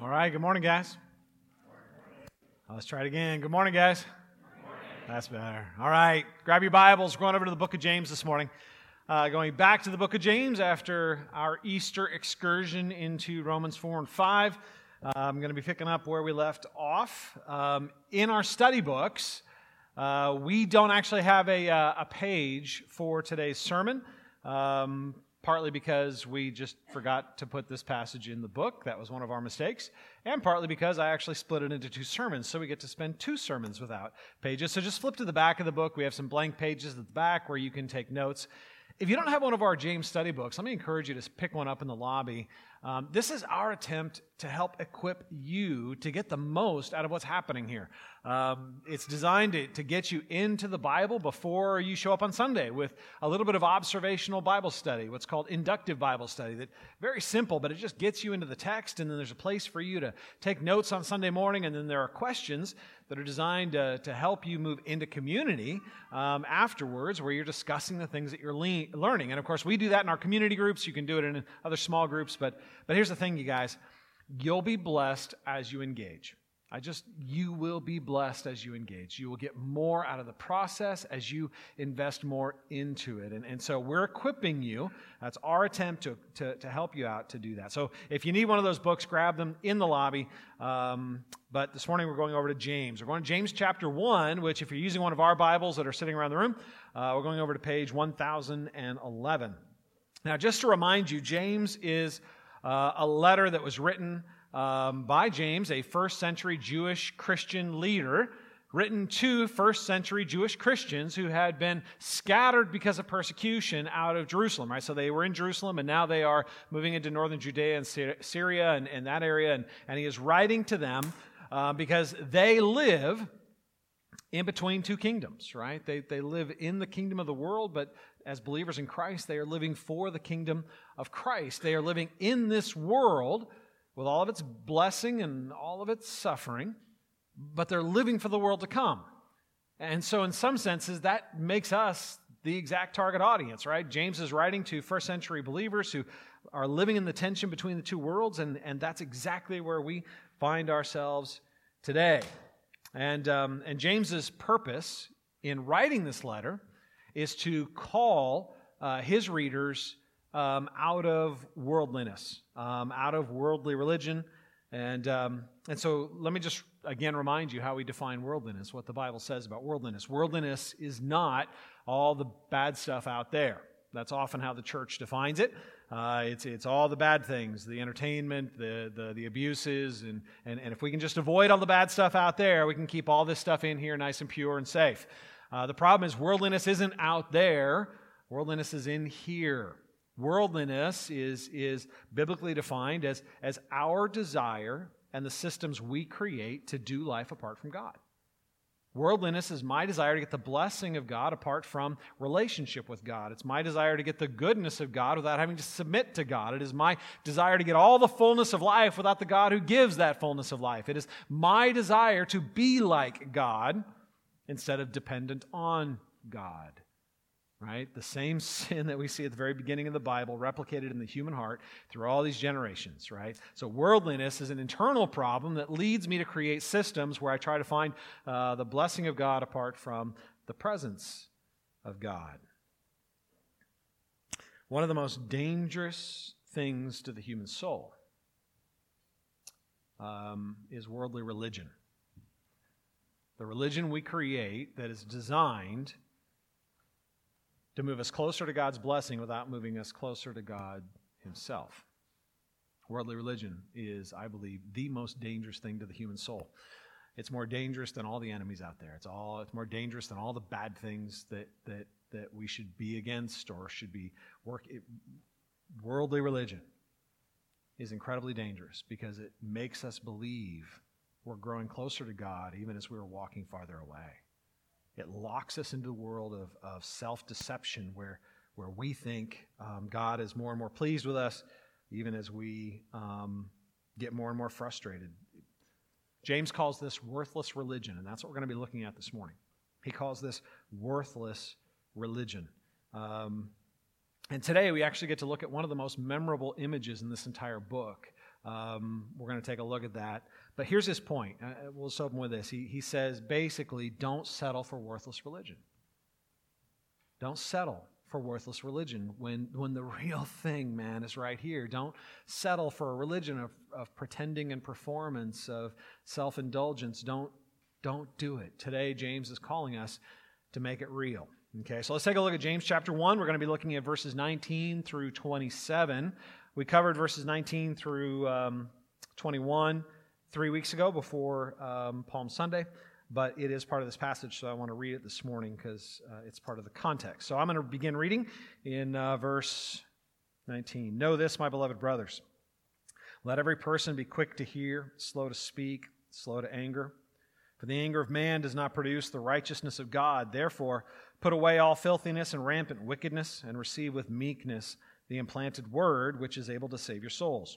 All right, good morning, guys. Let's try it again. Good morning, guys. That's better. All right, grab your Bibles. We're going over to the book of James this morning. Uh, going back to the book of James after our Easter excursion into Romans 4 and 5. Uh, I'm going to be picking up where we left off. Um, in our study books, uh, we don't actually have a, uh, a page for today's sermon. Um, partly because we just forgot to put this passage in the book. That was one of our mistakes. And partly because I actually split it into two sermons, so we get to spend two sermons without pages. So just flip to the back of the book. We have some blank pages at the back where you can take notes. If you don't have one of our James study books, let me encourage you to pick one up in the lobby. Um, this is our attempt to help equip you to get the most out of what's happening here. Um, it's designed to, to get you into the Bible before you show up on Sunday with a little bit of observational Bible study, what's called inductive Bible study. That very simple, but it just gets you into the text, and then there's a place for you to take notes on Sunday morning, and then there are questions that are designed to, to help you move into community um, afterwards, where you're discussing the things that you're le- learning. And of course, we do that in our community groups. You can do it in other small groups, but but here's the thing, you guys: you'll be blessed as you engage. I just, you will be blessed as you engage. You will get more out of the process as you invest more into it. And, and so we're equipping you. That's our attempt to, to, to help you out to do that. So if you need one of those books, grab them in the lobby. Um, but this morning we're going over to James. We're going to James chapter 1, which, if you're using one of our Bibles that are sitting around the room, uh, we're going over to page 1011. Now, just to remind you, James is uh, a letter that was written um, by James, a first century Jewish Christian leader, written to first century Jewish Christians who had been scattered because of persecution out of Jerusalem, right? So they were in Jerusalem and now they are moving into northern Judea and Syria and, and that area. And, and he is writing to them uh, because they live in between two kingdoms, right? They, they live in the kingdom of the world, but as believers in Christ, they are living for the kingdom of Christ. They are living in this world with all of its blessing and all of its suffering, but they're living for the world to come. And so, in some senses, that makes us the exact target audience, right? James is writing to first century believers who are living in the tension between the two worlds, and, and that's exactly where we find ourselves today. And, um, and James's purpose in writing this letter is to call uh, his readers um, out of worldliness, um, out of worldly religion. And, um, and so let me just again remind you how we define worldliness, what the Bible says about worldliness. Worldliness is not all the bad stuff out there. That's often how the church defines it. Uh, it's, it's all the bad things, the entertainment, the, the, the abuses, and, and, and if we can just avoid all the bad stuff out there, we can keep all this stuff in here nice and pure and safe. Uh, the problem is, worldliness isn't out there, worldliness is in here. Worldliness is, is biblically defined as, as our desire and the systems we create to do life apart from God. Worldliness is my desire to get the blessing of God apart from relationship with God. It's my desire to get the goodness of God without having to submit to God. It is my desire to get all the fullness of life without the God who gives that fullness of life. It is my desire to be like God instead of dependent on God right? The same sin that we see at the very beginning of the Bible replicated in the human heart through all these generations, right? So, worldliness is an internal problem that leads me to create systems where I try to find uh, the blessing of God apart from the presence of God. One of the most dangerous things to the human soul um, is worldly religion. The religion we create that is designed to move us closer to God's blessing without moving us closer to God Himself. Worldly religion is, I believe, the most dangerous thing to the human soul. It's more dangerous than all the enemies out there. It's all it's more dangerous than all the bad things that that that we should be against or should be work. It, worldly religion is incredibly dangerous because it makes us believe we're growing closer to God even as we're walking farther away. It locks us into the world of, of self deception where, where we think um, God is more and more pleased with us, even as we um, get more and more frustrated. James calls this worthless religion, and that's what we're going to be looking at this morning. He calls this worthless religion. Um, and today we actually get to look at one of the most memorable images in this entire book. Um, we're going to take a look at that. But here's his point. Uh, we'll just open with this. He, he says basically, don't settle for worthless religion. Don't settle for worthless religion when, when the real thing, man, is right here. Don't settle for a religion of, of pretending and performance, of self indulgence. Don't, don't do it. Today, James is calling us to make it real. Okay, so let's take a look at James chapter 1. We're going to be looking at verses 19 through 27. We covered verses 19 through um, 21 three weeks ago before um, Palm Sunday but it is part of this passage, so I want to read it this morning because uh, it's part of the context. So I'm going to begin reading in uh, verse 19. Know this, my beloved brothers. Let every person be quick to hear, slow to speak, slow to anger. For the anger of man does not produce the righteousness of God. Therefore, put away all filthiness and rampant wickedness, and receive with meekness the implanted word which is able to save your souls.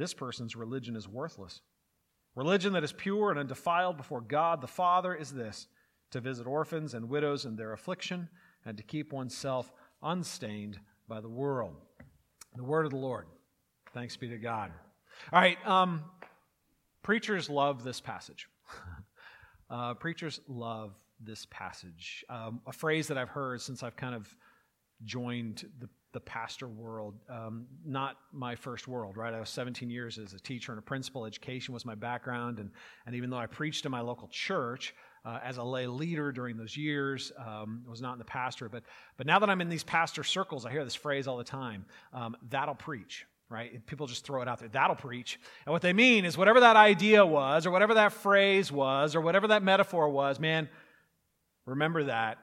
this person's religion is worthless. Religion that is pure and undefiled before God the Father is this to visit orphans and widows in their affliction and to keep oneself unstained by the world. The word of the Lord. Thanks be to God. All right, um, preachers love this passage. uh, preachers love this passage. Um, a phrase that I've heard since I've kind of joined the the pastor world, um, not my first world, right? I was 17 years as a teacher and a principal. Education was my background. And, and even though I preached in my local church uh, as a lay leader during those years, um, was not in the pastor. But, but now that I'm in these pastor circles, I hear this phrase all the time um, that'll preach. Right? People just throw it out there. That'll preach. And what they mean is whatever that idea was, or whatever that phrase was, or whatever that metaphor was, man, remember that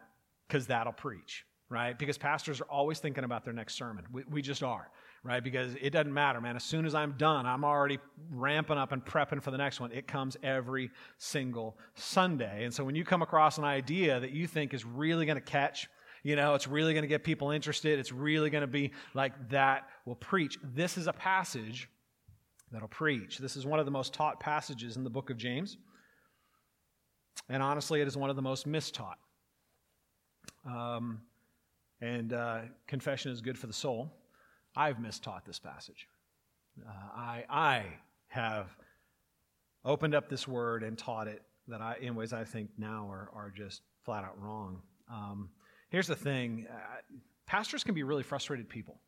because that'll preach right? Because pastors are always thinking about their next sermon. We, we just are, right? Because it doesn't matter, man. As soon as I'm done, I'm already ramping up and prepping for the next one. It comes every single Sunday. And so when you come across an idea that you think is really going to catch, you know, it's really going to get people interested, it's really going to be like that We'll preach. This is a passage that'll preach. This is one of the most taught passages in the book of James. And honestly, it is one of the most mistaught. Um, and uh, confession is good for the soul. I've mistaught this passage. Uh, I, I have opened up this word and taught it that I, in ways I think now are, are just flat out wrong. Um, here's the thing uh, pastors can be really frustrated people.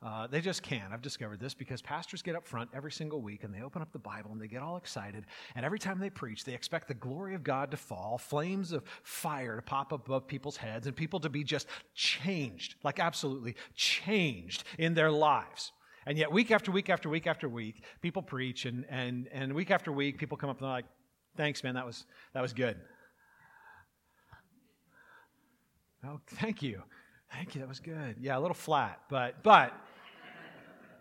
Uh, they just can't. I've discovered this because pastors get up front every single week and they open up the Bible and they get all excited. And every time they preach, they expect the glory of God to fall, flames of fire to pop up above people's heads, and people to be just changed, like absolutely changed in their lives. And yet, week after week after week after week, people preach, and, and, and week after week, people come up and they're like, Thanks, man, that was, that was good. Oh, thank you. Thank you. That was good. Yeah, a little flat, but but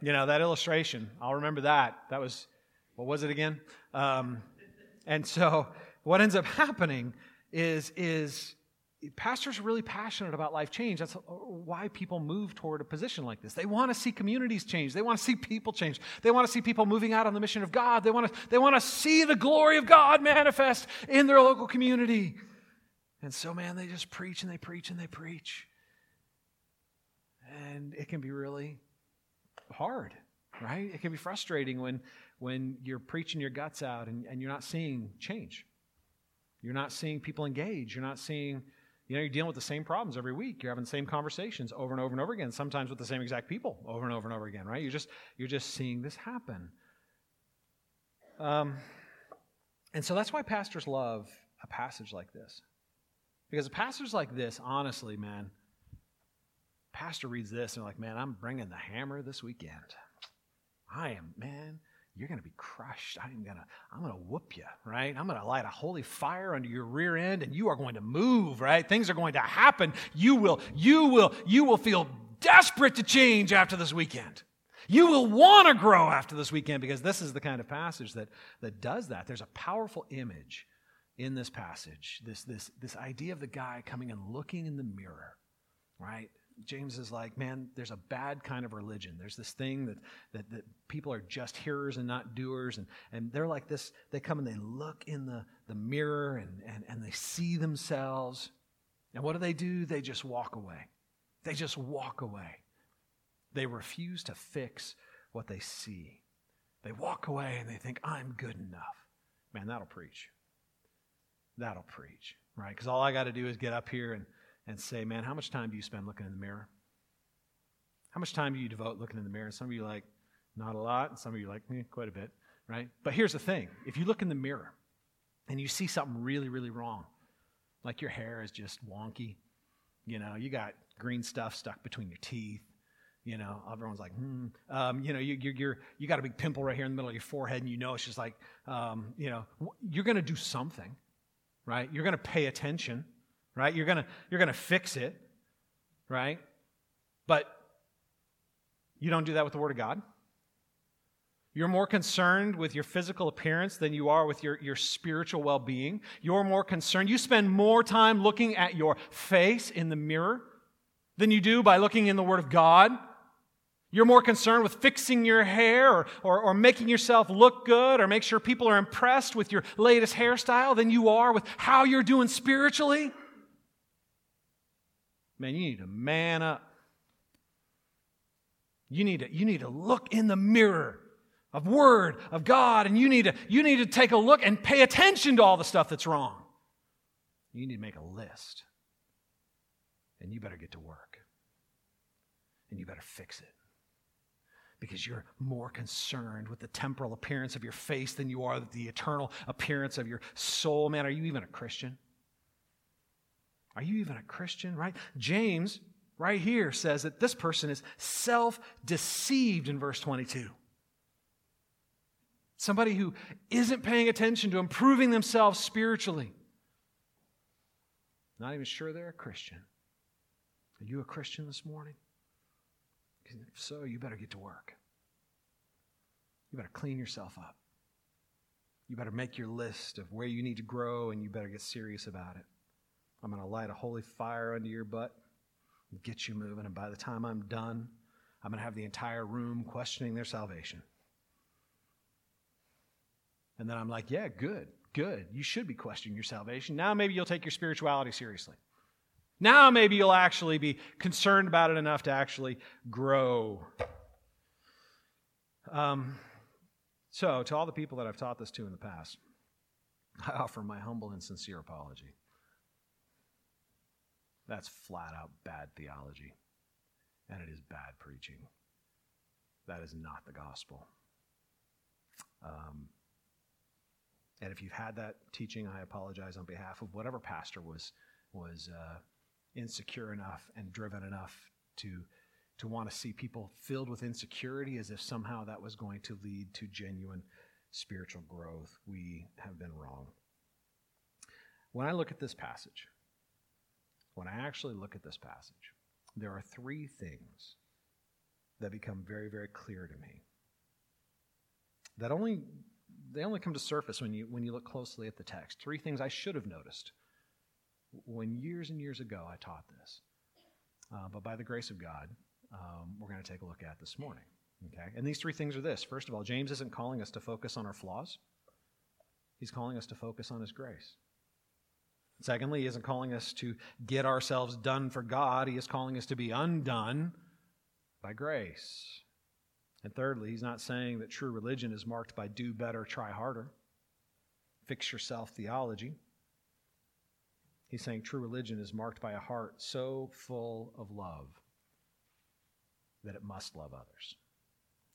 you know that illustration. I'll remember that. That was what was it again? Um, and so what ends up happening is is pastors are really passionate about life change. That's why people move toward a position like this. They want to see communities change. They want to see people change. They want to see people moving out on the mission of God. They want to, they want to see the glory of God manifest in their local community. And so, man, they just preach and they preach and they preach. And it can be really hard, right? It can be frustrating when, when you're preaching your guts out and, and you're not seeing change. You're not seeing people engage. You're not seeing, you know, you're dealing with the same problems every week. You're having the same conversations over and over and over again, sometimes with the same exact people over and over and over again, right? You're just, you're just seeing this happen. Um, and so that's why pastors love a passage like this. Because passage like this, honestly, man, pastor reads this and they're like, man, I'm bringing the hammer this weekend. I am, man, you're going to be crushed. I'm going to, I'm going to whoop you, right? I'm going to light a holy fire under your rear end and you are going to move, right? Things are going to happen. You will, you will, you will feel desperate to change after this weekend. You will want to grow after this weekend because this is the kind of passage that, that does that. There's a powerful image in this passage, this, this, this idea of the guy coming and looking in the mirror, right? James is like, man, there's a bad kind of religion. There's this thing that, that, that people are just hearers and not doers. And, and they're like this. They come and they look in the, the mirror and, and, and they see themselves. And what do they do? They just walk away. They just walk away. They refuse to fix what they see. They walk away and they think, I'm good enough. Man, that'll preach. That'll preach, right? Because all I got to do is get up here and and say, man, how much time do you spend looking in the mirror? How much time do you devote looking in the mirror? Some of you like, not a lot. And some of you like, eh, quite a bit, right? But here's the thing if you look in the mirror and you see something really, really wrong, like your hair is just wonky, you know, you got green stuff stuck between your teeth, you know, everyone's like, hmm. Um, you know, you, you're, you're, you got a big pimple right here in the middle of your forehead, and you know it's just like, um, you know, you're going to do something, right? You're going to pay attention right? You're going to you're going to fix it, right? But you don't do that with the Word of God. You're more concerned with your physical appearance than you are with your, your spiritual well being. You're more concerned. You spend more time looking at your face in the mirror than you do by looking in the Word of God. You're more concerned with fixing your hair or, or, or, making yourself look good or make sure people are impressed with your latest hairstyle than you are with how you're doing spiritually. Man, you need to man up. You need to, you need to look in the mirror of Word, of God, and you need, to, you need to take a look and pay attention to all the stuff that's wrong. You need to make a list. And you better get to work. And you better fix it. Because you're more concerned with the temporal appearance of your face than you are the eternal appearance of your soul. Man, are you even a Christian? Are you even a Christian, right? James, right here, says that this person is self deceived in verse 22. Somebody who isn't paying attention to improving themselves spiritually. Not even sure they're a Christian. Are you a Christian this morning? If so, you better get to work. You better clean yourself up. You better make your list of where you need to grow and you better get serious about it. I'm going to light a holy fire under your butt and get you moving. And by the time I'm done, I'm going to have the entire room questioning their salvation. And then I'm like, yeah, good, good. You should be questioning your salvation. Now maybe you'll take your spirituality seriously. Now maybe you'll actually be concerned about it enough to actually grow. Um, so, to all the people that I've taught this to in the past, I offer my humble and sincere apology. That's flat out bad theology. And it is bad preaching. That is not the gospel. Um, and if you've had that teaching, I apologize on behalf of whatever pastor was, was uh, insecure enough and driven enough to, to want to see people filled with insecurity as if somehow that was going to lead to genuine spiritual growth. We have been wrong. When I look at this passage, when I actually look at this passage, there are three things that become very, very clear to me. That only they only come to surface when you when you look closely at the text. Three things I should have noticed when years and years ago I taught this, uh, but by the grace of God, um, we're going to take a look at this morning. Okay, and these three things are this: first of all, James isn't calling us to focus on our flaws; he's calling us to focus on His grace. Secondly, he isn't calling us to get ourselves done for God, he is calling us to be undone by grace. And thirdly, he's not saying that true religion is marked by do better, try harder, fix yourself theology. He's saying true religion is marked by a heart so full of love that it must love others.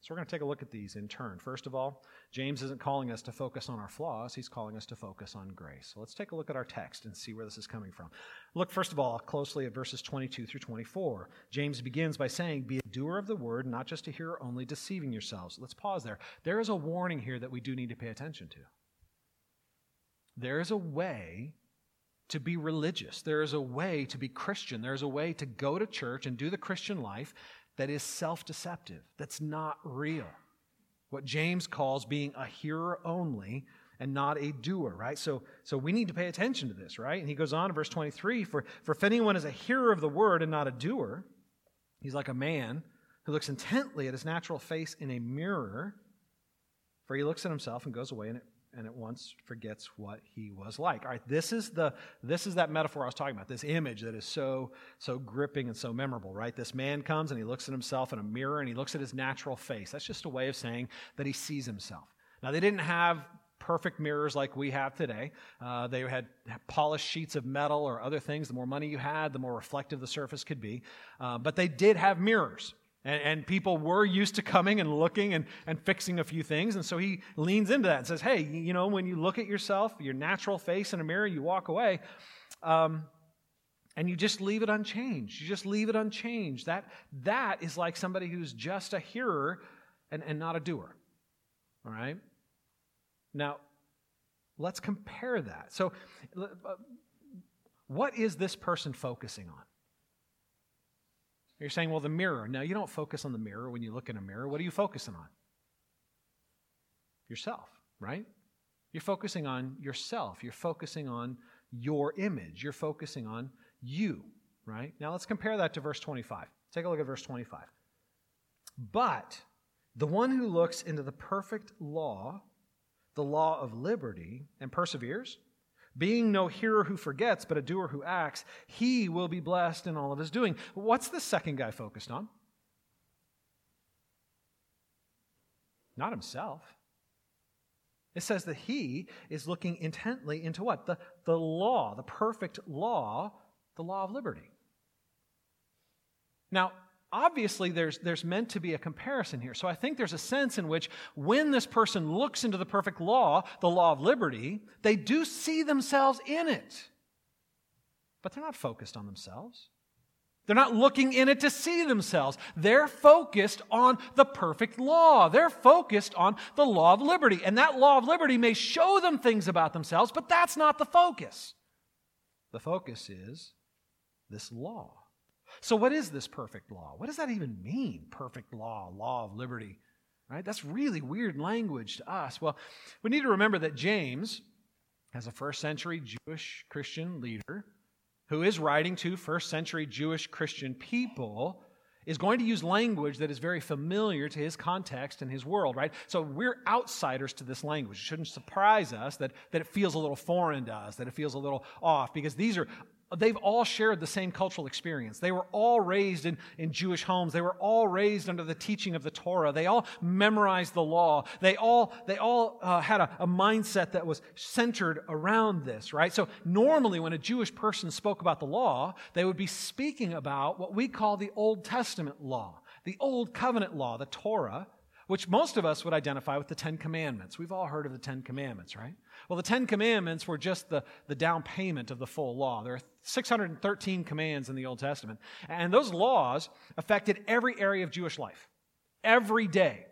So we're going to take a look at these in turn. First of all, James isn't calling us to focus on our flaws, he's calling us to focus on grace. So let's take a look at our text and see where this is coming from. Look, first of all, closely at verses 22 through 24. James begins by saying, Be a doer of the word, not just a hearer only, deceiving yourselves. Let's pause there. There is a warning here that we do need to pay attention to. There is a way to be religious. There is a way to be Christian. There is a way to go to church and do the Christian life that is self deceptive, that's not real. What James calls being a hearer only and not a doer, right? So, so we need to pay attention to this, right? And he goes on in verse 23 for, for if anyone is a hearer of the word and not a doer, he's like a man who looks intently at his natural face in a mirror, for he looks at himself and goes away and it and at once forgets what he was like. All right, this is the this is that metaphor I was talking about. This image that is so so gripping and so memorable, right? This man comes and he looks at himself in a mirror and he looks at his natural face. That's just a way of saying that he sees himself. Now they didn't have perfect mirrors like we have today. Uh, they had polished sheets of metal or other things. The more money you had, the more reflective the surface could be. Uh, but they did have mirrors. And, and, people were used to coming and looking and, and fixing a few things. And so he leans into that and says, Hey, you know, when you look at yourself, your natural face in a mirror, you walk away, um, and you just leave it unchanged. You just leave it unchanged. That, that is like somebody who's just a hearer and, and not a doer. All right? Now, let's compare that. So, uh, what is this person focusing on? You're saying, well, the mirror. Now, you don't focus on the mirror when you look in a mirror. What are you focusing on? Yourself, right? You're focusing on yourself. You're focusing on your image. You're focusing on you, right? Now, let's compare that to verse 25. Take a look at verse 25. But the one who looks into the perfect law, the law of liberty, and perseveres, being no hearer who forgets, but a doer who acts, he will be blessed in all of his doing. What's the second guy focused on? Not himself. It says that he is looking intently into what? The, the law, the perfect law, the law of liberty. Now, obviously there's, there's meant to be a comparison here. So I think there's a sense in which when this person looks into the perfect law, the law of liberty, they do see themselves in it. But they're not focused on themselves. They're not looking in it to see themselves. They're focused on the perfect law. They're focused on the law of liberty. And that law of liberty may show them things about themselves, but that's not the focus. The focus is this law. So, what is this perfect law? What does that even mean? Perfect law, law of liberty, right? That's really weird language to us. Well, we need to remember that James, as a first century Jewish Christian leader, who is writing to first century Jewish Christian people, is going to use language that is very familiar to his context and his world, right? So we're outsiders to this language. It shouldn't surprise us that, that it feels a little foreign to us, that it feels a little off, because these are they've all shared the same cultural experience. They were all raised in, in Jewish homes. They were all raised under the teaching of the Torah. They all memorized the law. They all, they all uh, had a, a mindset that was centered around this, right? So normally when a Jewish person spoke about the law, they would be speaking about what we call the Old Testament law, the Old Covenant law, the Torah, which most of us would identify with the Ten Commandments. We've all heard of the Ten Commandments, right? Well, the Ten Commandments were just the, the down payment of the full law. There are 613 commands in the Old Testament. And those laws affected every area of Jewish life, every day.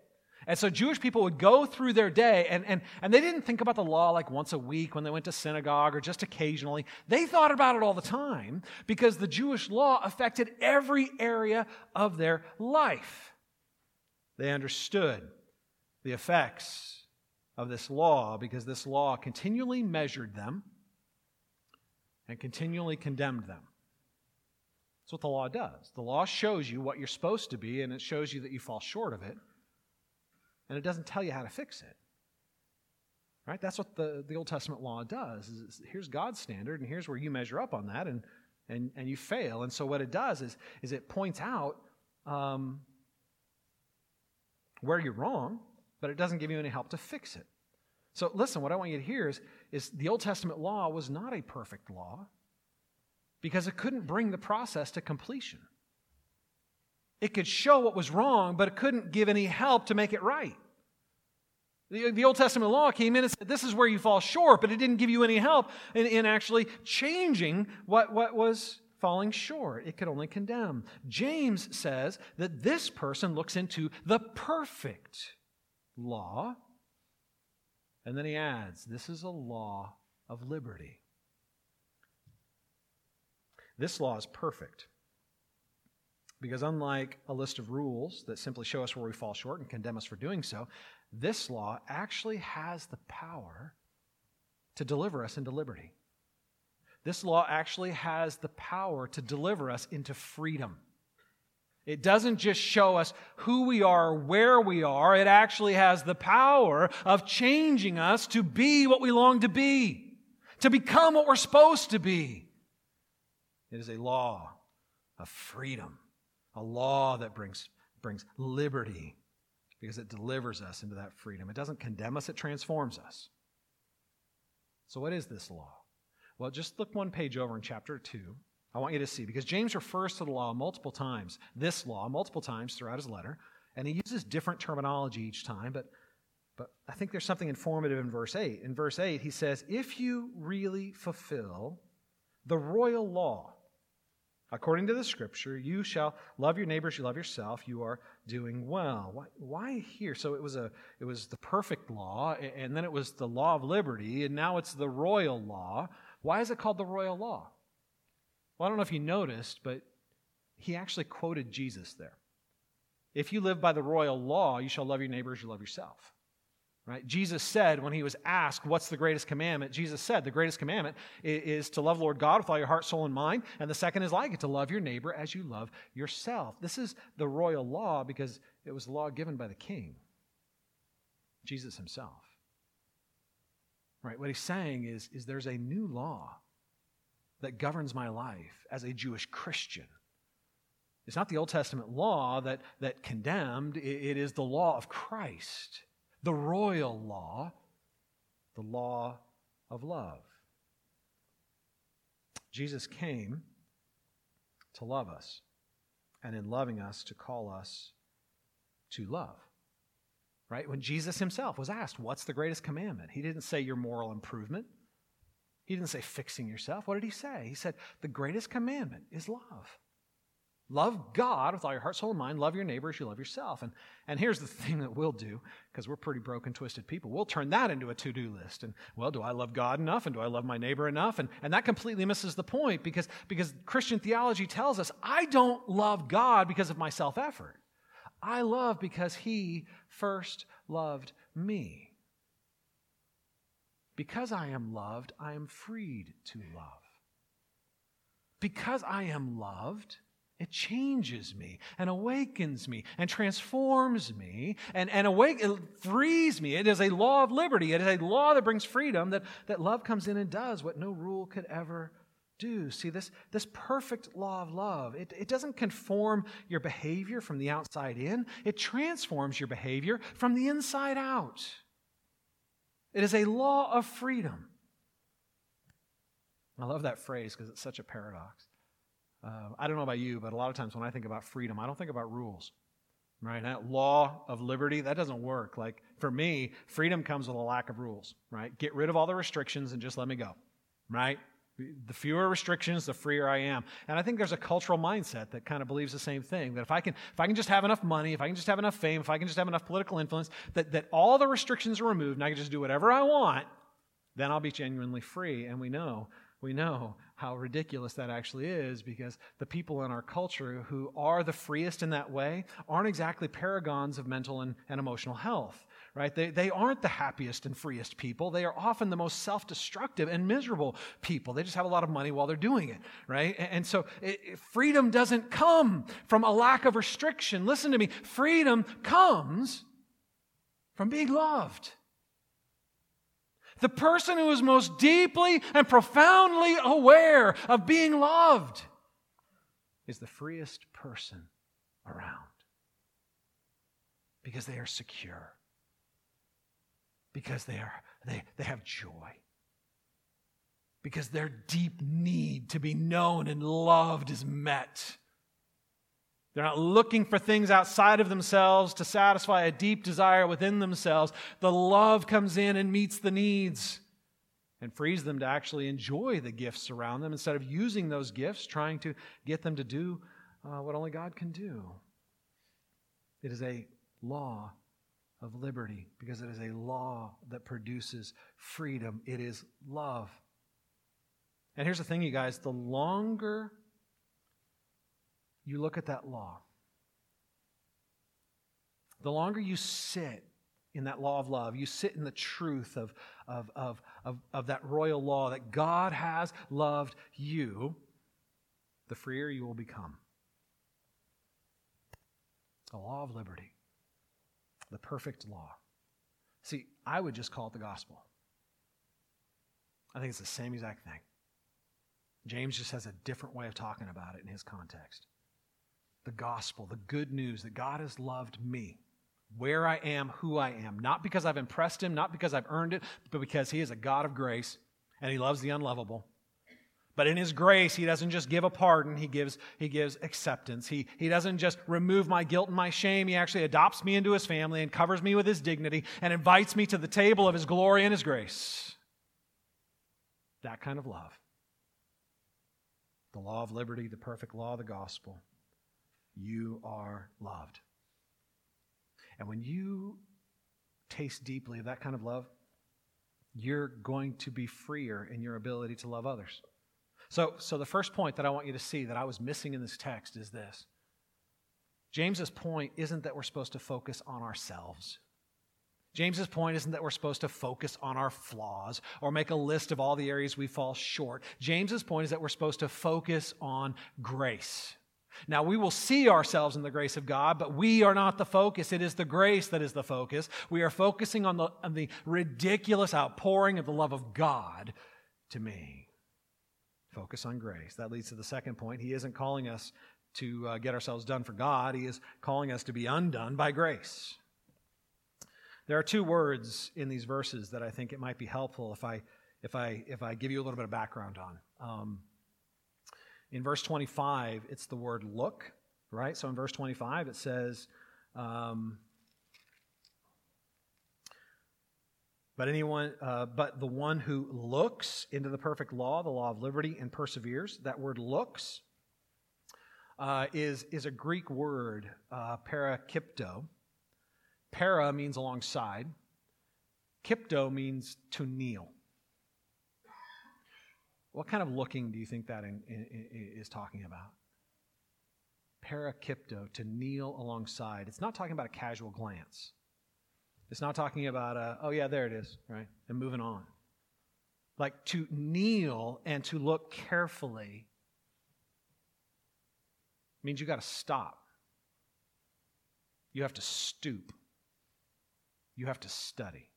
And so Jewish people would go through their day, and, and, and they didn't think about the law like once a week when they went to synagogue or just occasionally. They thought about it all the time because the Jewish law affected every area of their life. They understood the effects of this law because this law continually measured them and continually condemned them. That's what the law does. The law shows you what you're supposed to be, and it shows you that you fall short of it, and it doesn't tell you how to fix it. Right? That's what the, the Old Testament law does. Is here's God's standard, and here's where you measure up on that, and, and, and you fail. And so what it does is, is it points out um, where you're wrong, but it doesn't give you any help to fix it. So listen, what I want you to hear is, is the Old Testament law was not a perfect law because it couldn't bring the process to completion. It could show what was wrong, but it couldn't give any help to make it right. The, the Old Testament law came in and said, This is where you fall short, but it didn't give you any help in, in actually changing what, what was falling short. It could only condemn. James says that this person looks into the perfect law. And then he adds, this is a law of liberty. This law is perfect. Because unlike a list of rules that simply show us where we fall short and condemn us for doing so, this law actually has the power to deliver us into liberty. This law actually has the power to deliver us into freedom. It doesn't just show us who we are, where we are. It actually has the power of changing us to be what we long to be, to become what we're supposed to be. It is a law of freedom, a law that brings, brings liberty because it delivers us into that freedom. It doesn't condemn us, it transforms us. So, what is this law? Well, just look one page over in chapter 2. I want you to see, because James refers to the law multiple times, this law, multiple times throughout his letter, and he uses different terminology each time, but, but I think there's something informative in verse 8. In verse 8, he says, If you really fulfill the royal law, according to the scripture, you shall love your neighbors, you love yourself, you are doing well. Why, why, here? So it was a it was the perfect law, and then it was the law of liberty, and now it's the royal law. Why is it called the royal law? Well, I don't know if you noticed, but he actually quoted Jesus there. If you live by the royal law, you shall love your neighbor as you love yourself. Right? Jesus said when he was asked, What's the greatest commandment? Jesus said, The greatest commandment is to love Lord God with all your heart, soul, and mind. And the second is like it, to love your neighbor as you love yourself. This is the royal law because it was the law given by the king, Jesus himself. Right? What he's saying is, is there's a new law that governs my life as a Jewish Christian. It's not the Old Testament law that, that condemned, it, it is the law of Christ, the royal law, the law of love. Jesus came to love us, and in loving us, to call us to love right? When Jesus himself was asked, What's the greatest commandment? He didn't say your moral improvement. He didn't say fixing yourself. What did he say? He said, The greatest commandment is love. Love God with all your heart, soul, and mind. Love your neighbor as you love yourself. And, and here's the thing that we'll do, because we're pretty broken, twisted people. We'll turn that into a to do list. And, well, do I love God enough? And do I love my neighbor enough? And, and that completely misses the point because, because Christian theology tells us I don't love God because of my self effort. I love because he first loved me. Because I am loved, I am freed to love. Because I am loved, it changes me and awakens me and transforms me and, and awake, it frees me. It is a law of liberty. It is a law that brings freedom that, that love comes in and does what no rule could ever do. See, this, this perfect law of love, it, it doesn't conform your behavior from the outside in, it transforms your behavior from the inside out. It is a law of freedom. I love that phrase because it's such a paradox. Uh, I don't know about you, but a lot of times when I think about freedom, I don't think about rules. Right? That law of liberty, that doesn't work. Like for me, freedom comes with a lack of rules, right? Get rid of all the restrictions and just let me go. Right? The fewer restrictions, the freer I am. And I think there's a cultural mindset that kind of believes the same thing that if I can, if I can just have enough money, if I can just have enough fame, if I can just have enough political influence, that, that all the restrictions are removed and I can just do whatever I want, then I'll be genuinely free. And we know, we know how ridiculous that actually is because the people in our culture who are the freest in that way aren't exactly paragons of mental and, and emotional health right? They, they aren't the happiest and freest people. They are often the most self destructive and miserable people. They just have a lot of money while they're doing it, right? And, and so it, freedom doesn't come from a lack of restriction. Listen to me freedom comes from being loved. The person who is most deeply and profoundly aware of being loved is the freest person around because they are secure because they, are, they, they have joy. Because their deep need to be known and loved is met. They're not looking for things outside of themselves to satisfy a deep desire within themselves. The love comes in and meets the needs and frees them to actually enjoy the gifts around them instead of using those gifts, trying to get them to do uh, what only God can do. It is a law of liberty because it is a law that produces freedom. It is love. And here's the thing, you guys the longer you look at that law, the longer you sit in that law of love, you sit in the truth of, of, of, of, of that royal law that God has loved you, the freer you will become. The law of liberty, the perfect law. See, I would just call it the gospel. I think it's the same exact thing. James just has a different way of talking about it in his context. The gospel, the good news that God has loved me where I am, who I am. Not because I've impressed him, not because I've earned it, but because he is a God of grace and he loves the unlovable. But in his grace, he doesn't just give a pardon, he gives, he gives acceptance. He, he doesn't just remove my guilt and my shame, he actually adopts me into his family and covers me with his dignity and invites me to the table of his glory and his grace. That kind of love. The law of liberty, the perfect law of the gospel. You are loved. And when you taste deeply of that kind of love, you're going to be freer in your ability to love others. So, so the first point that I want you to see that I was missing in this text is this. James's point isn't that we're supposed to focus on ourselves. James's point isn't that we're supposed to focus on our flaws or make a list of all the areas we fall short. James's point is that we're supposed to focus on grace. Now, we will see ourselves in the grace of God, but we are not the focus. It is the grace that is the focus. We are focusing on the, on the ridiculous outpouring of the love of God to me. Focus on grace. That leads to the second point. He isn't calling us to uh, get ourselves done for God, He is calling us to be undone by grace. There are two words in these verses that I think it might be helpful if I, if I, if I give you a little bit of background on. Um, in verse 25, it's the word look, right? So in verse 25, it says, um, but anyone, uh, but the one who looks into the perfect law, the law of liberty, and perseveres. That word looks uh, is is a Greek word, uh, parakipto. Para means alongside. Kipto means to kneel. What kind of looking do you think that in, in, in, is talking about? Parakipto, to kneel alongside. It's not talking about a casual glance. It's not talking about, a, oh, yeah, there it is, right? And moving on. Like to kneel and to look carefully means you got to stop. You have to stoop. You have to study.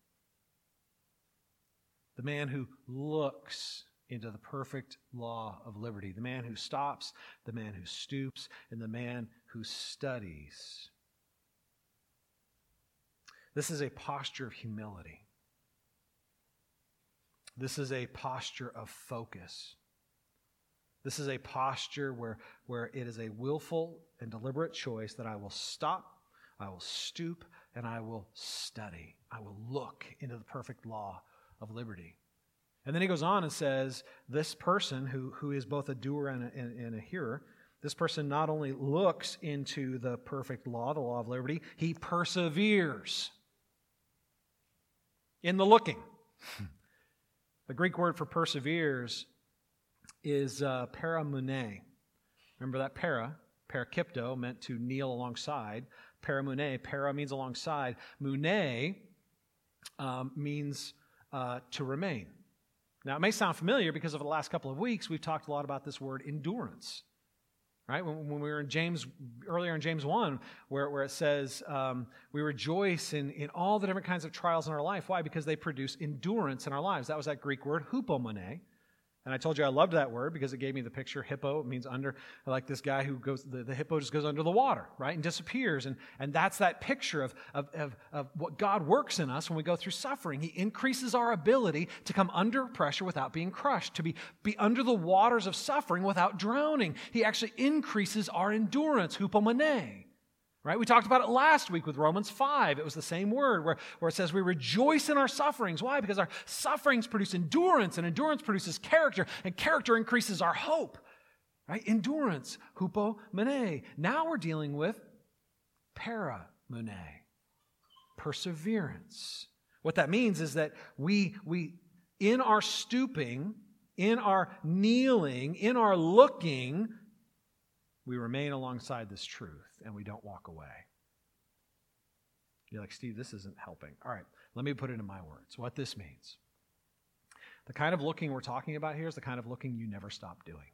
The man who looks into the perfect law of liberty. The man who stops, the man who stoops, and the man who studies. This is a posture of humility. This is a posture of focus. This is a posture where, where it is a willful and deliberate choice that I will stop, I will stoop, and I will study. I will look into the perfect law of liberty. And then he goes on and says, This person who, who is both a doer and a, and, and a hearer, this person not only looks into the perfect law, the law of liberty, he perseveres in the looking. the Greek word for perseveres is uh, paramune. Remember that para, parakipto, meant to kneel alongside. Paramune, para means alongside. Mune um, means uh, to remain. Now, it may sound familiar because over the last couple of weeks, we've talked a lot about this word endurance. Right? When, when we were in James, earlier in James 1, where, where it says, um, we rejoice in, in all the different kinds of trials in our life. Why? Because they produce endurance in our lives. That was that Greek word, hupomone, and I told you I loved that word because it gave me the picture hippo. Means under, like this guy who goes, the, the hippo just goes under the water, right? And disappears. And, and that's that picture of, of, of, of what God works in us when we go through suffering. He increases our ability to come under pressure without being crushed, to be, be under the waters of suffering without drowning. He actually increases our endurance, hupomone. Right? We talked about it last week with Romans 5. It was the same word where, where it says we rejoice in our sufferings. Why? Because our sufferings produce endurance, and endurance produces character, and character increases our hope. Right? Endurance, hupomone. Now we're dealing with para paramune, perseverance. What that means is that we, we in our stooping, in our kneeling, in our looking, we remain alongside this truth and we don't walk away. You're like, Steve, this isn't helping. All right, let me put it in my words. What this means. The kind of looking we're talking about here is the kind of looking you never stop doing.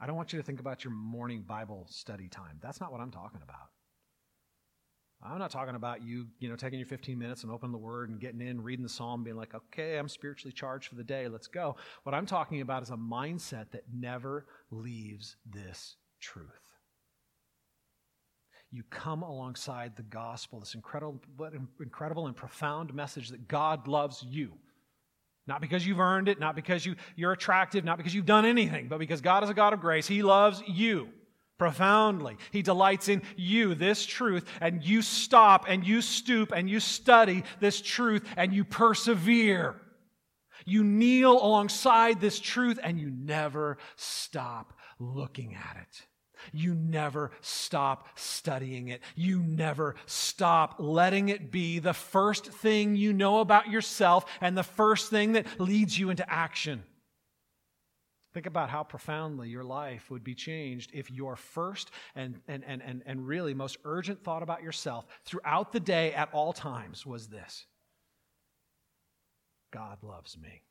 I don't want you to think about your morning Bible study time. That's not what I'm talking about. I'm not talking about you, you know, taking your 15 minutes and opening the Word and getting in, reading the Psalm, being like, okay, I'm spiritually charged for the day, let's go. What I'm talking about is a mindset that never leaves this truth. You come alongside the gospel, this incredible, incredible and profound message that God loves you. Not because you've earned it, not because you, you're attractive, not because you've done anything, but because God is a God of grace. He loves you profoundly. He delights in you, this truth, and you stop and you stoop and you study this truth and you persevere. You kneel alongside this truth and you never stop looking at it. You never stop studying it. You never stop letting it be the first thing you know about yourself and the first thing that leads you into action. Think about how profoundly your life would be changed if your first and, and, and, and, and really most urgent thought about yourself throughout the day at all times was this God loves me.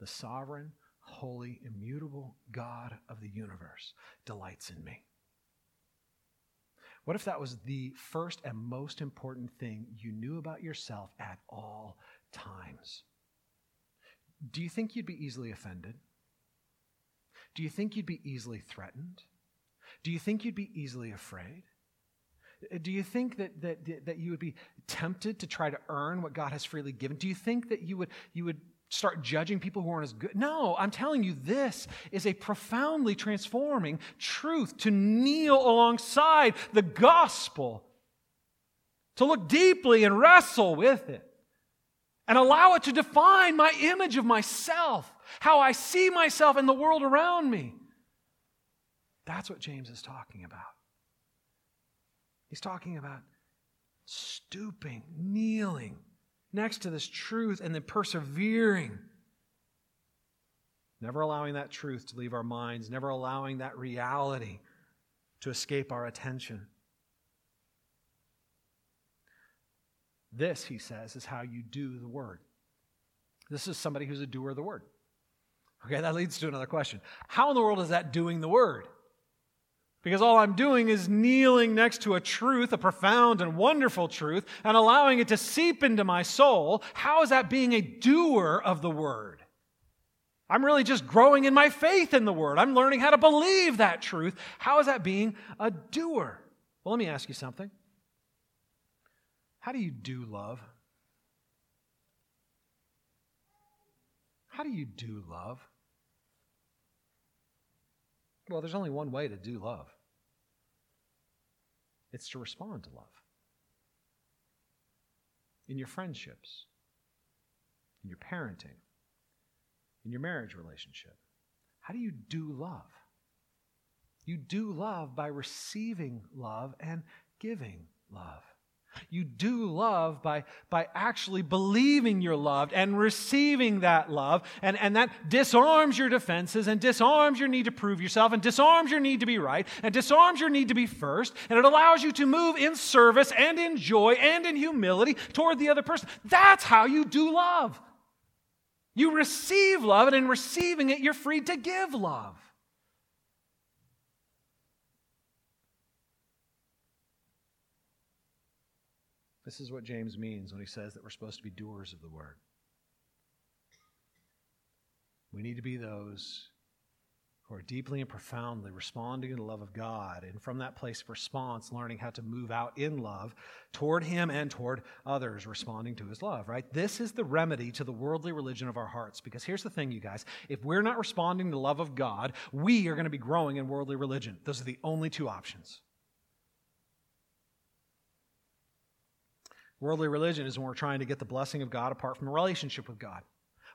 The sovereign, holy, immutable God of the universe delights in me. What if that was the first and most important thing you knew about yourself at all times? Do you think you'd be easily offended? Do you think you'd be easily threatened? Do you think you'd be easily afraid? Do you think that, that, that you would be tempted to try to earn what God has freely given? Do you think that you would, you would start judging people who aren't as good? No, I'm telling you, this is a profoundly transforming truth to kneel alongside the gospel, to look deeply and wrestle with it and allow it to define my image of myself, how I see myself in the world around me. That's what James is talking about. He's talking about stooping, kneeling next to this truth, and then persevering. Never allowing that truth to leave our minds, never allowing that reality to escape our attention. This, he says, is how you do the word. This is somebody who's a doer of the word. Okay, that leads to another question. How in the world is that doing the word? Because all I'm doing is kneeling next to a truth, a profound and wonderful truth, and allowing it to seep into my soul. How is that being a doer of the word? I'm really just growing in my faith in the word. I'm learning how to believe that truth. How is that being a doer? Well, let me ask you something. How do you do love? How do you do love? Well, there's only one way to do love it's to respond to love. In your friendships, in your parenting, in your marriage relationship. How do you do love? You do love by receiving love and giving love. You do love by, by actually believing you're loved and receiving that love. And, and that disarms your defenses and disarms your need to prove yourself and disarms your need to be right and disarms your need to be first. And it allows you to move in service and in joy and in humility toward the other person. That's how you do love. You receive love, and in receiving it, you're free to give love. This is what James means when he says that we're supposed to be doers of the word. We need to be those who are deeply and profoundly responding to the love of God, and from that place of response, learning how to move out in love toward Him and toward others, responding to His love, right? This is the remedy to the worldly religion of our hearts. Because here's the thing, you guys if we're not responding to the love of God, we are going to be growing in worldly religion. Those are the only two options. Worldly religion is when we're trying to get the blessing of God apart from a relationship with God.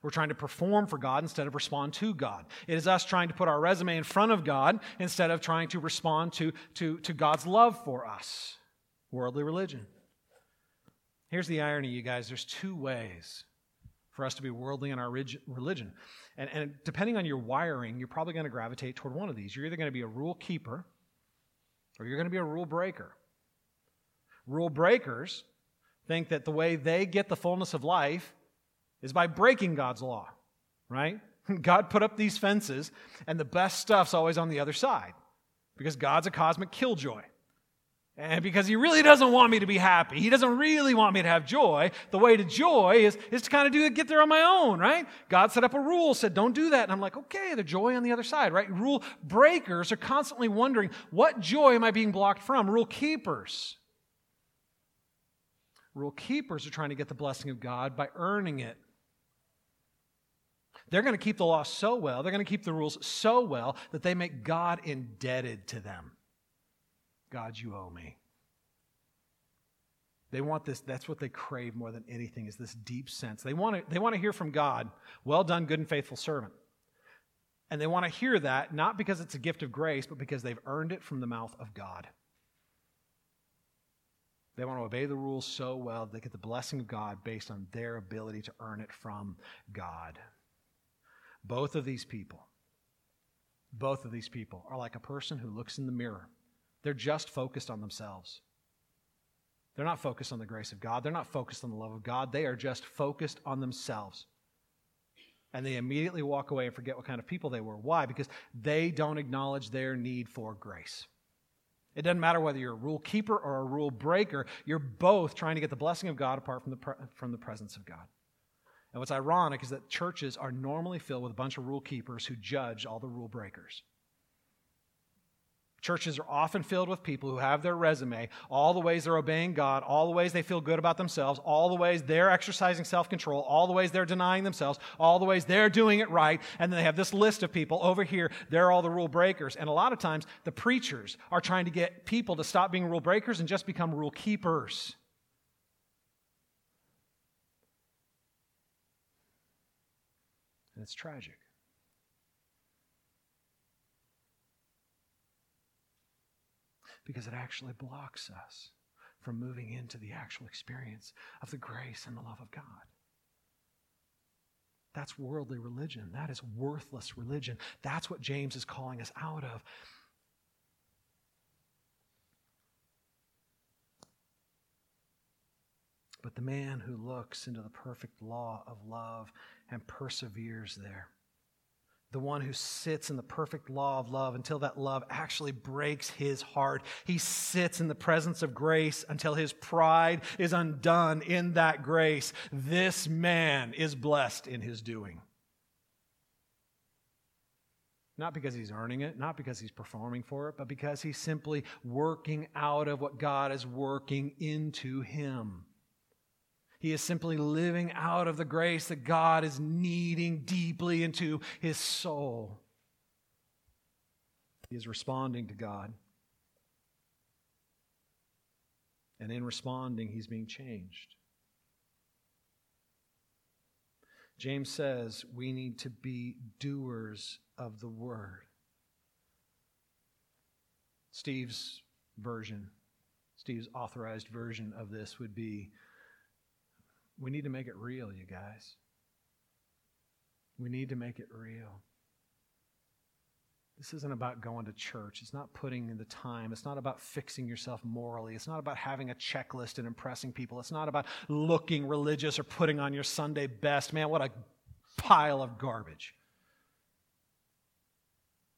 We're trying to perform for God instead of respond to God. It is us trying to put our resume in front of God instead of trying to respond to, to, to God's love for us. Worldly religion. Here's the irony, you guys there's two ways for us to be worldly in our religion. And, and depending on your wiring, you're probably going to gravitate toward one of these. You're either going to be a rule keeper or you're going to be a rule breaker. Rule breakers think that the way they get the fullness of life is by breaking God's law, right? God put up these fences, and the best stuff's always on the other side because God's a cosmic killjoy. And because he really doesn't want me to be happy, he doesn't really want me to have joy. The way to joy is, is to kind of do it, get there on my own, right? God set up a rule, said, don't do that. And I'm like, okay, the joy on the other side, right? Rule breakers are constantly wondering, what joy am I being blocked from? Rule keepers. Rule keepers are trying to get the blessing of God by earning it. They're going to keep the law so well, they're going to keep the rules so well that they make God indebted to them. God, you owe me. They want this, that's what they crave more than anything, is this deep sense. They want to, they want to hear from God, well done, good and faithful servant. And they want to hear that not because it's a gift of grace, but because they've earned it from the mouth of God. They want to obey the rules so well they get the blessing of God based on their ability to earn it from God. Both of these people, both of these people are like a person who looks in the mirror they're just focused on themselves. They're not focused on the grace of God. They're not focused on the love of God. They are just focused on themselves. And they immediately walk away and forget what kind of people they were. Why? Because they don't acknowledge their need for grace. It doesn't matter whether you're a rule keeper or a rule breaker, you're both trying to get the blessing of God apart from the, from the presence of God. And what's ironic is that churches are normally filled with a bunch of rule keepers who judge all the rule breakers. Churches are often filled with people who have their resume, all the ways they're obeying God, all the ways they feel good about themselves, all the ways they're exercising self control, all the ways they're denying themselves, all the ways they're doing it right. And then they have this list of people over here, they're all the rule breakers. And a lot of times, the preachers are trying to get people to stop being rule breakers and just become rule keepers. And it's tragic. Because it actually blocks us from moving into the actual experience of the grace and the love of God. That's worldly religion. That is worthless religion. That's what James is calling us out of. But the man who looks into the perfect law of love and perseveres there the one who sits in the perfect law of love until that love actually breaks his heart. He sits in the presence of grace until his pride is undone in that grace. This man is blessed in his doing. Not because he's earning it, not because he's performing for it, but because he's simply working out of what God is working into him. He is simply living out of the grace that God is kneading deeply into his soul. He is responding to God. And in responding, he's being changed. James says we need to be doers of the word. Steve's version, Steve's authorized version of this would be we need to make it real, you guys. We need to make it real. This isn't about going to church. It's not putting in the time. It's not about fixing yourself morally. It's not about having a checklist and impressing people. It's not about looking religious or putting on your Sunday best. Man, what a pile of garbage.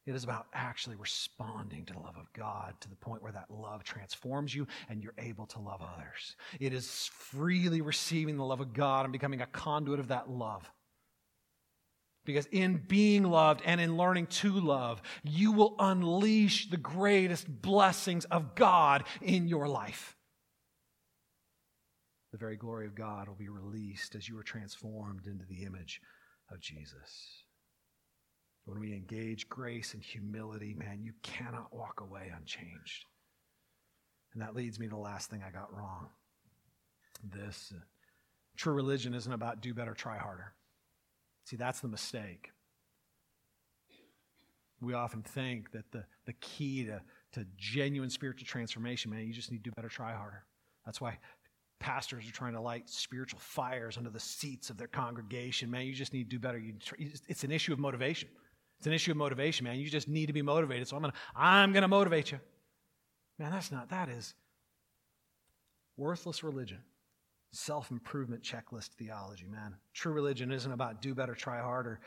It is about actually responding to the love of God to the point where that love transforms you and you're able to love others. It is freely receiving the love of God and becoming a conduit of that love. Because in being loved and in learning to love, you will unleash the greatest blessings of God in your life. The very glory of God will be released as you are transformed into the image of Jesus. When we engage grace and humility, man, you cannot walk away unchanged. And that leads me to the last thing I got wrong. This uh, true religion isn't about do better, try harder. See, that's the mistake. We often think that the, the key to, to genuine spiritual transformation, man, you just need to do better, try harder. That's why pastors are trying to light spiritual fires under the seats of their congregation. Man, you just need to do better. You, it's an issue of motivation. It's an issue of motivation, man. You just need to be motivated. So I'm gonna, I'm gonna motivate you. Man, that's not, that is worthless religion. Self improvement checklist theology, man. True religion isn't about do better, try harder.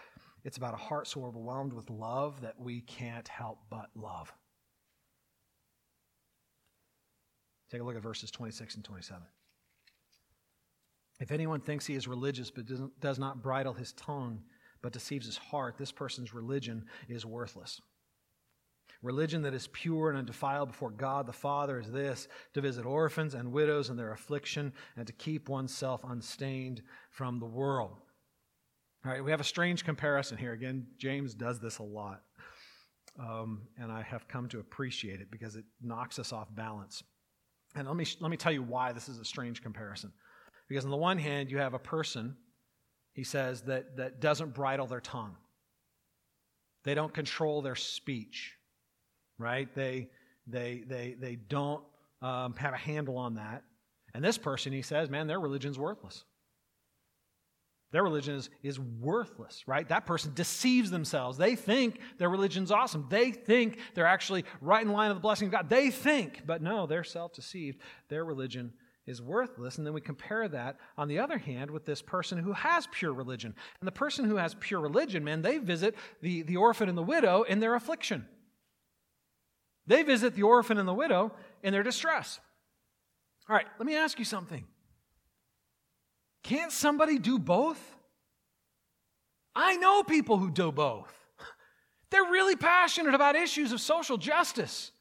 It's about a heart so overwhelmed with love that we can't help but love. Take a look at verses 26 and 27. If anyone thinks he is religious but does not bridle his tongue but deceives his heart, this person's religion is worthless. Religion that is pure and undefiled before God the Father is this to visit orphans and widows in their affliction and to keep oneself unstained from the world. All right, we have a strange comparison here. Again, James does this a lot. Um, and I have come to appreciate it because it knocks us off balance. And let me, let me tell you why this is a strange comparison. Because on the one hand, you have a person, he says, that, that doesn't bridle their tongue. They don't control their speech, right? They, they, they, they don't um, have a handle on that. And this person, he says, man, their religion's worthless. Their religion is, is worthless, right? That person deceives themselves. They think their religion's awesome. They think they're actually right in line with the blessing of God. They think, but no, they're self deceived. Their religion is worthless. And then we compare that, on the other hand, with this person who has pure religion. And the person who has pure religion, man, they visit the, the orphan and the widow in their affliction. They visit the orphan and the widow in their distress. All right, let me ask you something. Can't somebody do both? I know people who do both. They're really passionate about issues of social justice.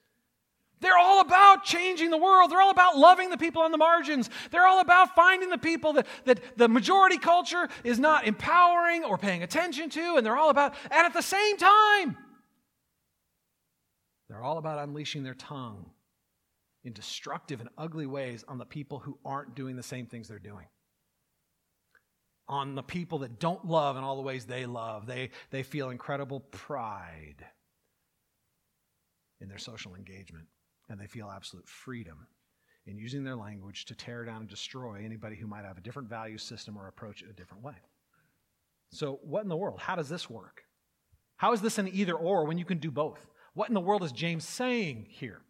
They're all about changing the world. They're all about loving the people on the margins. They're all about finding the people that, that the majority culture is not empowering or paying attention to. And they're all about, and at the same time, they're all about unleashing their tongue in destructive and ugly ways on the people who aren't doing the same things they're doing on the people that don't love in all the ways they love. They, they feel incredible pride in their social engagement, and they feel absolute freedom in using their language to tear down and destroy anybody who might have a different value system or approach it a different way. So, what in the world? How does this work? How is this an either or when you can do both? What in the world is James saying here?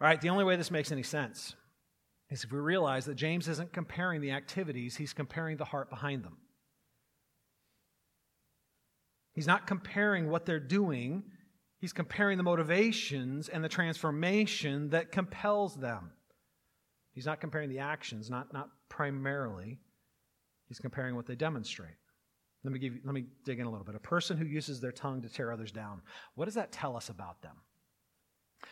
All right, the only way this makes any sense is if we realize that James isn't comparing the activities, he's comparing the heart behind them. He's not comparing what they're doing, he's comparing the motivations and the transformation that compels them. He's not comparing the actions, not, not primarily. He's comparing what they demonstrate. Let me, give you, let me dig in a little bit. A person who uses their tongue to tear others down, what does that tell us about them?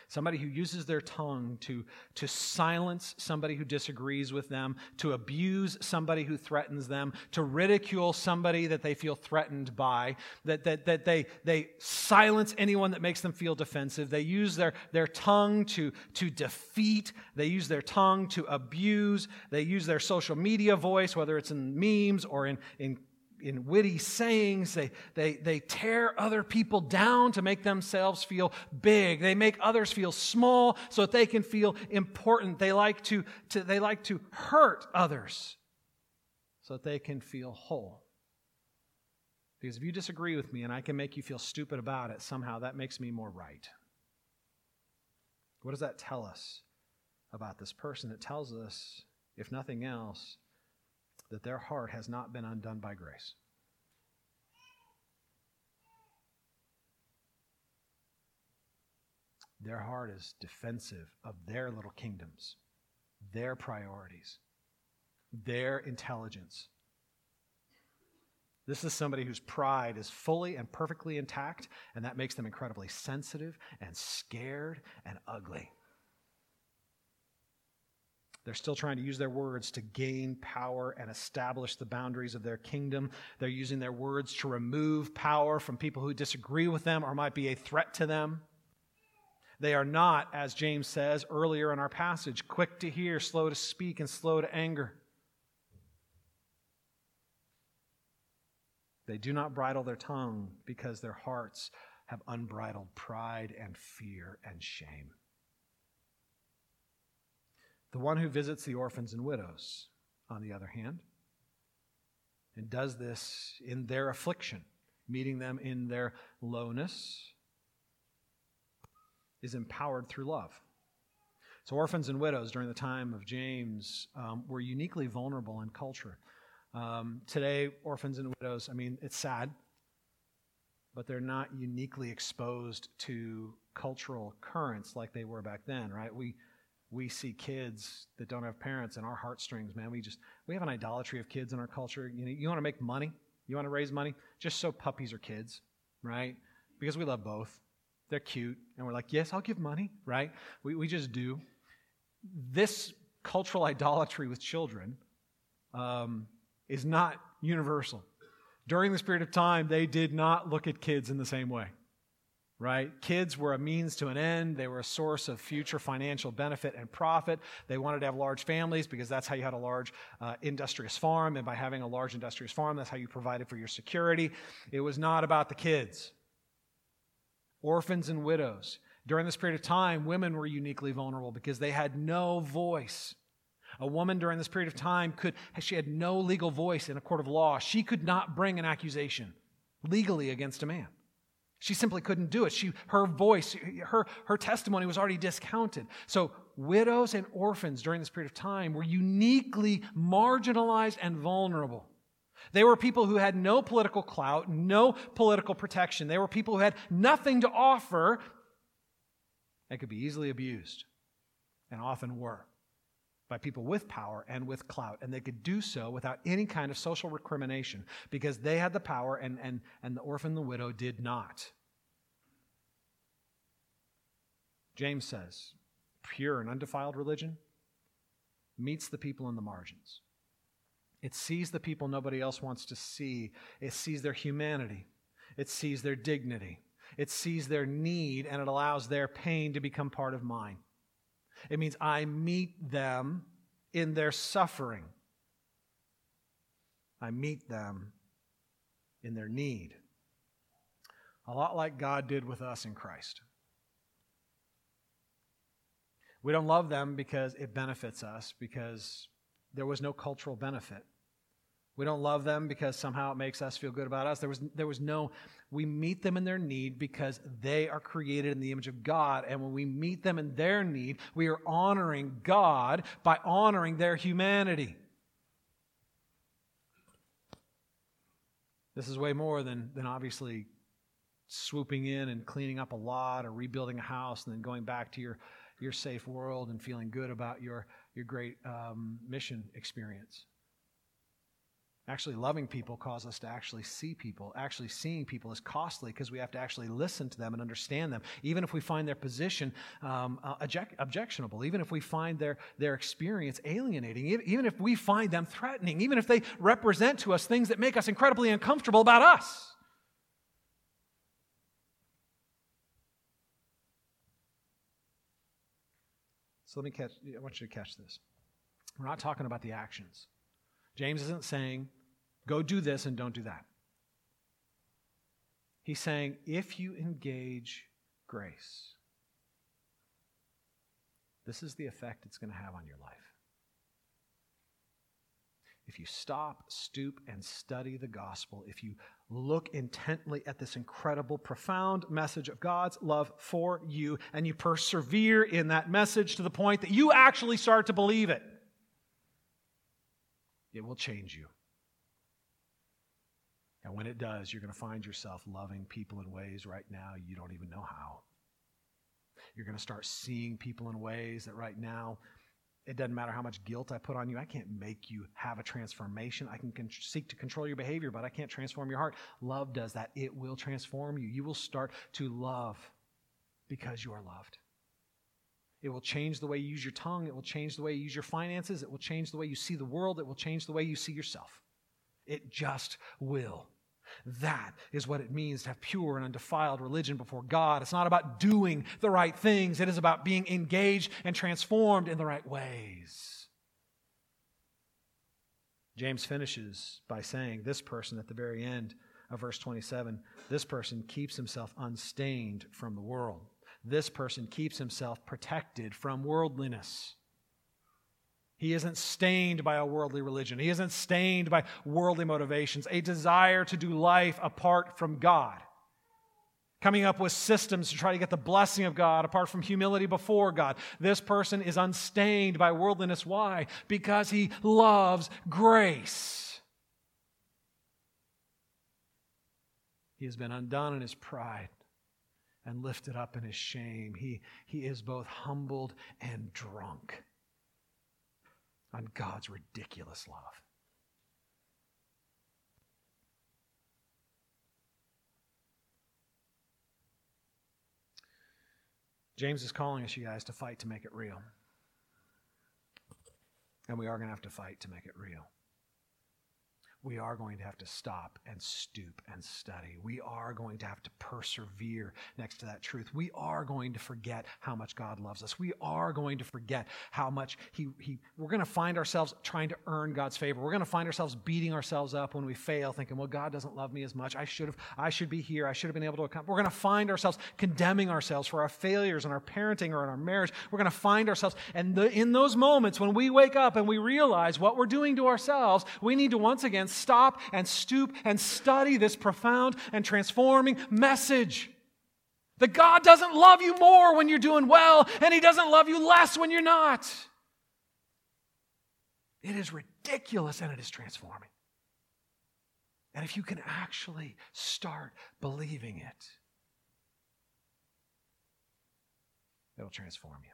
Somebody who uses their tongue to, to silence somebody who disagrees with them, to abuse somebody who threatens them, to ridicule somebody that they feel threatened by, that, that, that they, they silence anyone that makes them feel defensive. They use their, their tongue to, to defeat, they use their tongue to abuse, they use their social media voice, whether it's in memes or in, in in witty sayings. They, they, they tear other people down to make themselves feel big. They make others feel small so that they can feel important. They like to, to, they like to hurt others so that they can feel whole. Because if you disagree with me and I can make you feel stupid about it, somehow that makes me more right. What does that tell us about this person? It tells us, if nothing else, that their heart has not been undone by grace. Their heart is defensive of their little kingdoms, their priorities, their intelligence. This is somebody whose pride is fully and perfectly intact, and that makes them incredibly sensitive and scared and ugly. They're still trying to use their words to gain power and establish the boundaries of their kingdom. They're using their words to remove power from people who disagree with them or might be a threat to them. They are not, as James says earlier in our passage, quick to hear, slow to speak, and slow to anger. They do not bridle their tongue because their hearts have unbridled pride and fear and shame. The one who visits the orphans and widows, on the other hand, and does this in their affliction, meeting them in their lowness, is empowered through love. So, orphans and widows during the time of James um, were uniquely vulnerable in culture. Um, today, orphans and widows, I mean, it's sad, but they're not uniquely exposed to cultural currents like they were back then, right? We, we see kids that don't have parents and our heartstrings, man. We just, we have an idolatry of kids in our culture. You know, you want to make money? You want to raise money? Just so puppies are kids, right? Because we love both. They're cute. And we're like, yes, I'll give money, right? We, we just do. This cultural idolatry with children um, is not universal. During this period of time, they did not look at kids in the same way right? Kids were a means to an end. They were a source of future financial benefit and profit. They wanted to have large families because that's how you had a large uh, industrious farm. And by having a large industrious farm, that's how you provided for your security. It was not about the kids. Orphans and widows. During this period of time, women were uniquely vulnerable because they had no voice. A woman during this period of time could, she had no legal voice in a court of law. She could not bring an accusation legally against a man. She simply couldn't do it. She, her voice, her, her testimony was already discounted. So, widows and orphans during this period of time were uniquely marginalized and vulnerable. They were people who had no political clout, no political protection. They were people who had nothing to offer and could be easily abused, and often were by people with power and with clout. And they could do so without any kind of social recrimination because they had the power and, and, and the orphan the widow did not. James says, pure and undefiled religion meets the people in the margins. It sees the people nobody else wants to see. It sees their humanity. It sees their dignity. It sees their need and it allows their pain to become part of mine. It means I meet them in their suffering. I meet them in their need. A lot like God did with us in Christ. We don't love them because it benefits us, because there was no cultural benefit. We don't love them because somehow it makes us feel good about us. There was, there was no, we meet them in their need because they are created in the image of God. And when we meet them in their need, we are honoring God by honoring their humanity. This is way more than, than obviously swooping in and cleaning up a lot or rebuilding a house and then going back to your, your safe world and feeling good about your, your great um, mission experience. Actually, loving people cause us to actually see people. Actually, seeing people is costly because we have to actually listen to them and understand them. Even if we find their position um, uh, object- objectionable, even if we find their, their experience alienating, even if we find them threatening, even if they represent to us things that make us incredibly uncomfortable about us. So let me catch, I want you to catch this. We're not talking about the actions. James isn't saying, go do this and don't do that. He's saying, if you engage grace, this is the effect it's going to have on your life. If you stop, stoop, and study the gospel, if you look intently at this incredible, profound message of God's love for you, and you persevere in that message to the point that you actually start to believe it, it will change you. And when it does, you're going to find yourself loving people in ways right now you don't even know how. You're going to start seeing people in ways that right now, it doesn't matter how much guilt I put on you. I can't make you have a transformation. I can con- seek to control your behavior, but I can't transform your heart. Love does that. It will transform you. You will start to love because you are loved. It will change the way you use your tongue. It will change the way you use your finances. It will change the way you see the world. It will change the way you see yourself. It just will. That is what it means to have pure and undefiled religion before God. It's not about doing the right things, it is about being engaged and transformed in the right ways. James finishes by saying, This person at the very end of verse 27, this person keeps himself unstained from the world this person keeps himself protected from worldliness. He isn't stained by a worldly religion. He isn't stained by worldly motivations, a desire to do life apart from God. Coming up with systems to try to get the blessing of God apart from humility before God. This person is unstained by worldliness. Why? Because he loves grace. He has been undone in his pride and lifted up in his shame. He, he is both humbled and drunk on God's ridiculous love. James is calling us, you guys, to fight to make it real. And we are going to have to fight to make it real we are going to have to stop and stoop and study. We are going to have to persevere next to that truth. We are going to forget how much God loves us. We are going to forget how much He, he we're going to find ourselves trying to earn God's favor. We're going to find ourselves beating ourselves up when we fail, thinking, well, God doesn't love me as much. I should have, I should be here. I should have been able to accomplish. We're going to find ourselves condemning ourselves for our failures in our parenting or in our marriage. We're going to find ourselves, and the, in those moments when we wake up and we realize what we're doing to ourselves, we need to once again stop and stoop and study this profound and transforming message. That God doesn't love you more when you're doing well, and He doesn't love you less when you're not. It is ridiculous and it is transforming. And if you can actually start believing it, it'll transform you.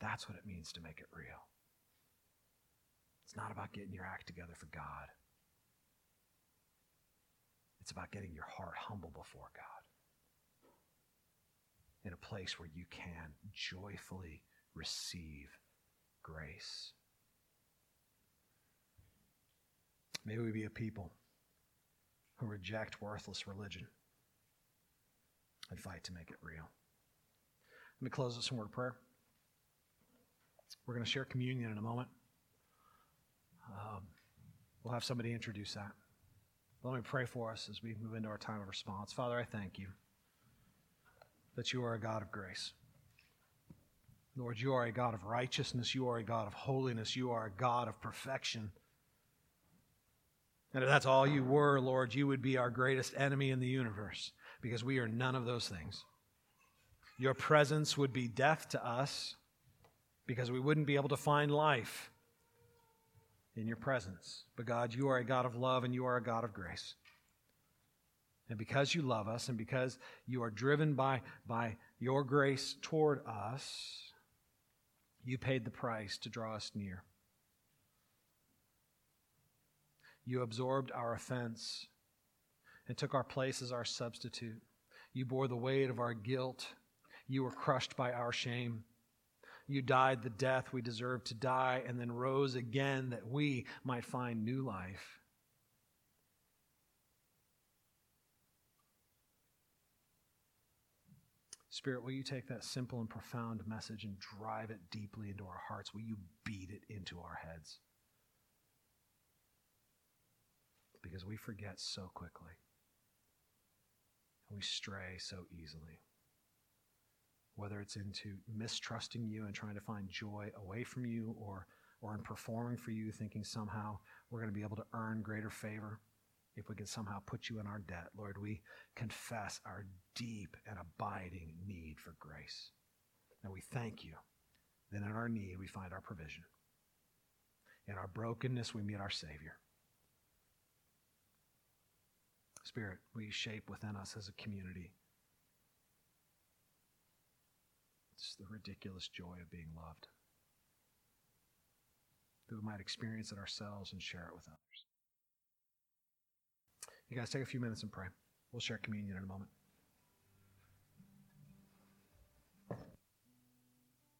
That's what it means to make it real. It's not about getting your act together for God. It's about getting your heart humble before God in a place where you can joyfully receive grace. May we be a people who reject worthless religion and fight to make it real. Let me close with some word of prayer. We're going to share communion in a moment. Um, we'll have somebody introduce that. Let me pray for us as we move into our time of response. Father, I thank you that you are a God of grace. Lord, you are a God of righteousness. You are a God of holiness. You are a God of perfection. And if that's all you were, Lord, you would be our greatest enemy in the universe because we are none of those things. Your presence would be death to us because we wouldn't be able to find life in your presence. But God, you are a God of love and you are a God of grace. And because you love us and because you are driven by, by your grace toward us, you paid the price to draw us near. You absorbed our offense and took our place as our substitute. You bore the weight of our guilt. You were crushed by our shame. You died the death we deserved to die and then rose again that we might find new life. Spirit, will you take that simple and profound message and drive it deeply into our hearts? Will you beat it into our heads? Because we forget so quickly. And we stray so easily whether it's into mistrusting you and trying to find joy away from you or, or in performing for you, thinking somehow we're going to be able to earn greater favor if we can somehow put you in our debt. Lord, we confess our deep and abiding need for grace. And we thank you that in our need we find our provision. In our brokenness we meet our Savior. Spirit, we shape within us as a community It's the ridiculous joy of being loved. That we might experience it ourselves and share it with others. You guys take a few minutes and pray. We'll share communion in a moment.